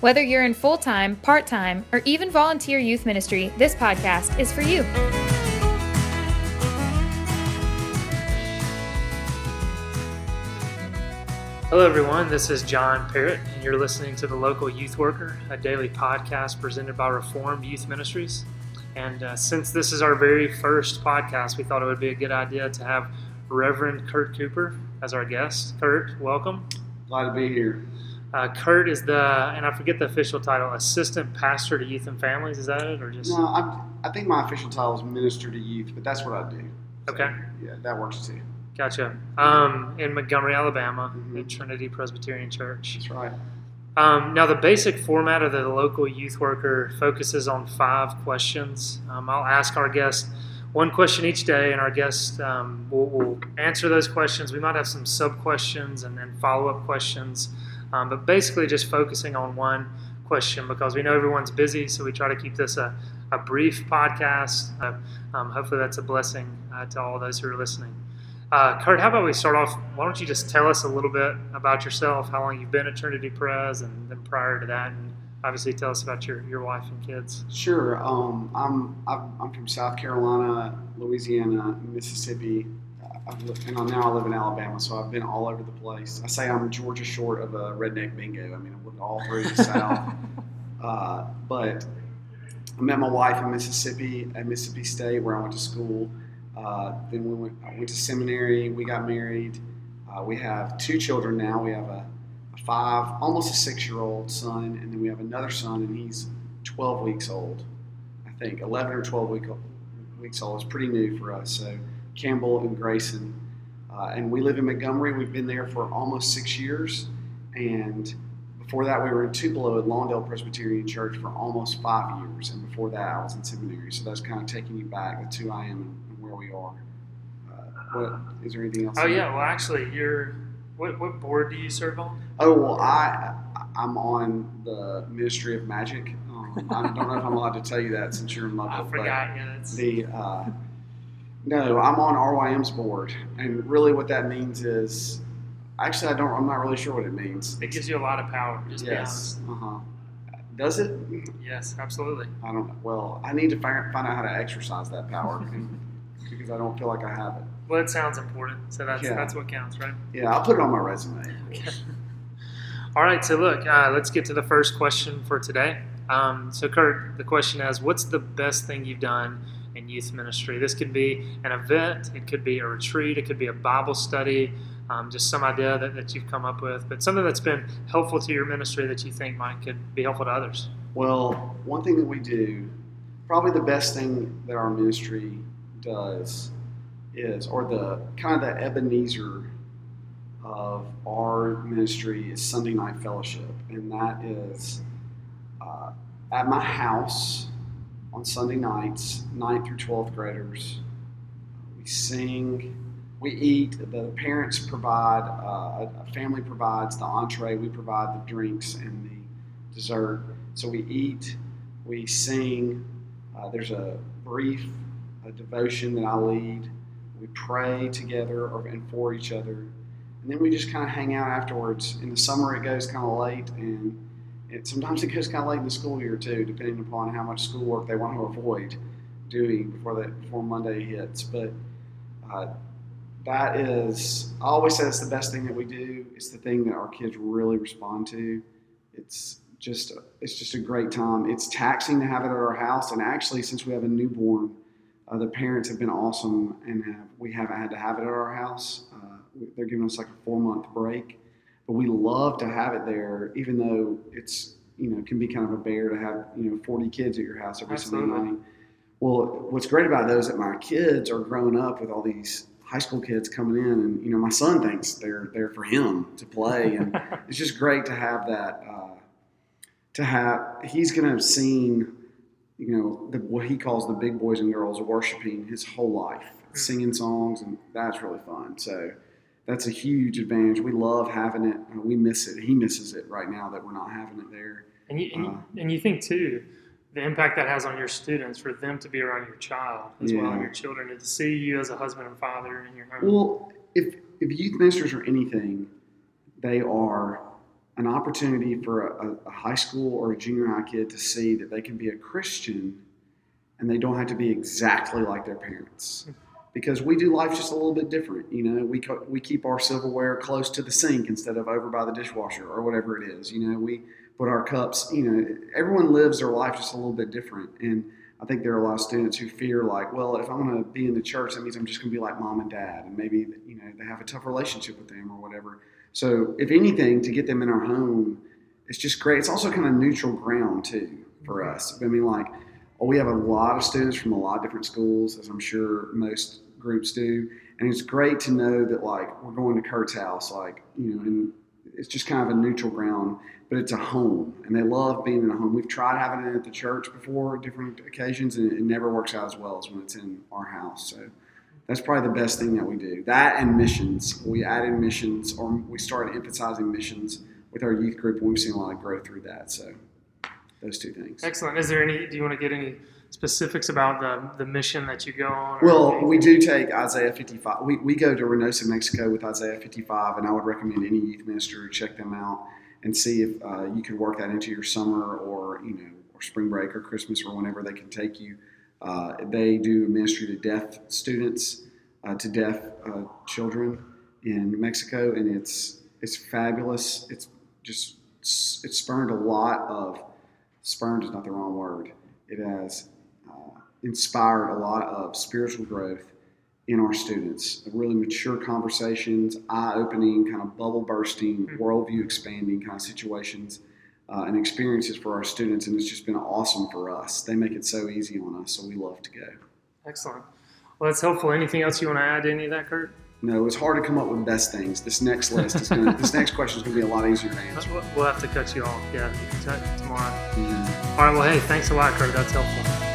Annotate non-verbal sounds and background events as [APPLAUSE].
Whether you're in full time, part time, or even volunteer youth ministry, this podcast is for you. Hello, everyone. This is John Parrott, and you're listening to The Local Youth Worker, a daily podcast presented by Reformed Youth Ministries. And uh, since this is our very first podcast, we thought it would be a good idea to have Reverend Kurt Cooper as our guest. Kurt, welcome. Glad to be here. Uh, Kurt is the, and I forget the official title, Assistant Pastor to Youth and Families. Is that it, or just? No, I'm, I think my official title is Minister to Youth, but that's what I do. So, Okay. Yeah, that works too. Gotcha. Um, in Montgomery, Alabama, Mhm. at Trinity Presbyterian Church. That's right. Um, now, the basic format of the local youth worker focuses on five questions. Um, I'll ask our guest one question each day, and our guest um, will, will answer those questions. We might have some sub questions and then follow up questions, um, but basically just focusing on one question because we know everyone's busy, so we try to keep this a, a brief podcast. Uh, um, hopefully, that's a blessing uh, to all those who are listening. Uh, Kurt, how about we start off? Why don't you just tell us a little bit about yourself, how long you've been at Trinity Pres, and then prior to that, and obviously tell us about your, your wife and kids. Sure. Um, I'm, I'm from South Carolina, Louisiana, Mississippi, I've lived, and I now I live in Alabama. So I've been all over the place. I say I'm Georgia short of a redneck bingo. I mean, I've lived all through [LAUGHS] the South. Uh, but I met my wife in Mississippi at Mississippi State, where I went to school. Uh, then we went, I went to seminary. We got married. Uh, we have two children now. We have a, a five, almost a six-year-old son, and then we have another son, and he's 12 weeks old. I think 11 or 12 week, weeks old. It's pretty new for us. So Campbell and Grayson, uh, and we live in Montgomery. We've been there for almost six years, and before that, we were in Tupelo at Lawndale Presbyterian Church for almost five years, and before that, I was in seminary. So that's kind of taking you back to who I am and where we are. Uh, what is there anything else? Oh yeah, well actually, you're what what board do you serve on? Oh well, I I'm on the Ministry of Magic. Um, I don't know if I'm allowed to tell you that since you're in [LAUGHS] I Lubbock. but forgot. Yeah, that's The uh, no, I'm on RYM's board, and really what that means is actually I don't. I'm not really sure what it means. it gives you a lot of power. Just yes. Uh huh. Does it? Yes, absolutely. I don't know. Well, I need to find, find out how to exercise that power [LAUGHS] because I don't feel like I have it. Well, it sounds important, so that's Yeah. that's what counts, right? Yeah, I'll put it on my resume. All right, so look, uh, let's get to the first question for today. Um, so, Kurt, the question is, what's the best thing you've done youth ministry? This could be an event, it could be a retreat, it could be a Bible study, um, just some idea that, that you've come up with, but something that's been helpful to your ministry that you think might could be helpful to others. Well, one thing that we do, probably the best thing that our ministry does is, or the kind of the Ebenezer of our ministry is Sunday night fellowship, and that is uh, at my house on Sunday nights, 9th through 12th graders. We sing, we eat. The parents provide, uh, a family provides the entree, we provide the drinks and the dessert. So we eat, we sing. Uh, there's a brief a devotion that I lead. We pray together or, and for each other. And then we just kind of hang out afterwards. In the summer, it goes kind of late, and it, sometimes it goes kind of late in the school year too, depending upon how much schoolwork they want to avoid doing before that before Monday hits. But uh, that is, I always say that's the best thing that we do. It's the thing that our kids really respond to. It's just it's just a great time. It's taxing to have it at our house, and actually, since we have a newborn, uh, the parents have been awesome, and have, we haven't had to have it at our house. Uh, they're giving us like a four month break, but we love to have it there, even though it's you know can be kind of a bear to have you know 40 kids at your house every Sunday Absolutely. night. Well, what's great about those is that my kids are growing up with all these high school kids coming in, and you know my son thinks they're there for him to play, and [LAUGHS] it's just great to have that. Uh, to have he's going to have seen you know, the, what he calls the big boys and girls worshiping his whole life, singing songs, and that's really fun. So that's a huge advantage. We love having it. We miss it. He misses it right now that we're not having it there. And you, and, Uh, you, and you think too, the impact that has on your students for them to be around your child as well, and your children, and to see you as a husband and father in your home. Well, if if youth ministers are anything, they are an opportunity for a, a high school or a junior high kid to see that they can be a Christian and they don't have to be exactly like their parents. Because we do life just a little bit different, you know. We co- we keep our silverware close to the sink instead of over by the dishwasher or whatever it is. You know, we put our cups. You know, everyone lives their life just a little bit different, and I think there are a lot of students who fear like, well, if I'm going to be in the church, that means I'm just going to be like mom and dad, and maybe you know they have a tough relationship with them or whatever. So, if anything, to get them in our home, it's just great. It's also kind of neutral ground too for us. I mean, like, well, we have a lot of students from a lot of different schools, as I'm sure most groups do, and it's great to know that like we're going to Kurt's house, like you know, and it's just kind of a neutral ground but it's a home and they love being in a home. We've tried having it at the church before, different occasions, and it never works out as well as when it's in our house. So that's probably the best thing that we do. That and missions. We added missions or we started emphasizing missions with our youth group and we've seen a lot of growth through that. So those two things. Excellent. Is there any? Do you want to get any specifics about the the mission that you go on? Well, anything? we do take Isaiah 55. We, we go to Reynosa, Mexico with Isaiah 55, and I would recommend any youth minister to check them out and see if uh, you could work that into your summer or, you know, or spring break or Christmas or whenever they can take you. Uh, they do ministry to deaf students, uh, to deaf uh, children in Mexico, and it's it's fabulous. It's just it's spurned a lot of spurned is not the wrong word. It has uh, inspired a lot of spiritual growth in our students. Really mature conversations, eye-opening, kind of bubble bursting, Mhm. worldview expanding kind of situations uh, and experiences for our students, and it's just been awesome for us. They make it so easy on us, so we love to go. Excellent. Well, that's helpful. Anything else you want to add to any of that, Kurt? No, it's hard to come up with best things. This next list is going to, this next question is going to be a lot easier to answer. We'll have to cut you off. Yeah, tomorrow. Mhm. All right. Well, hey, thanks a lot, Kurt. That's helpful.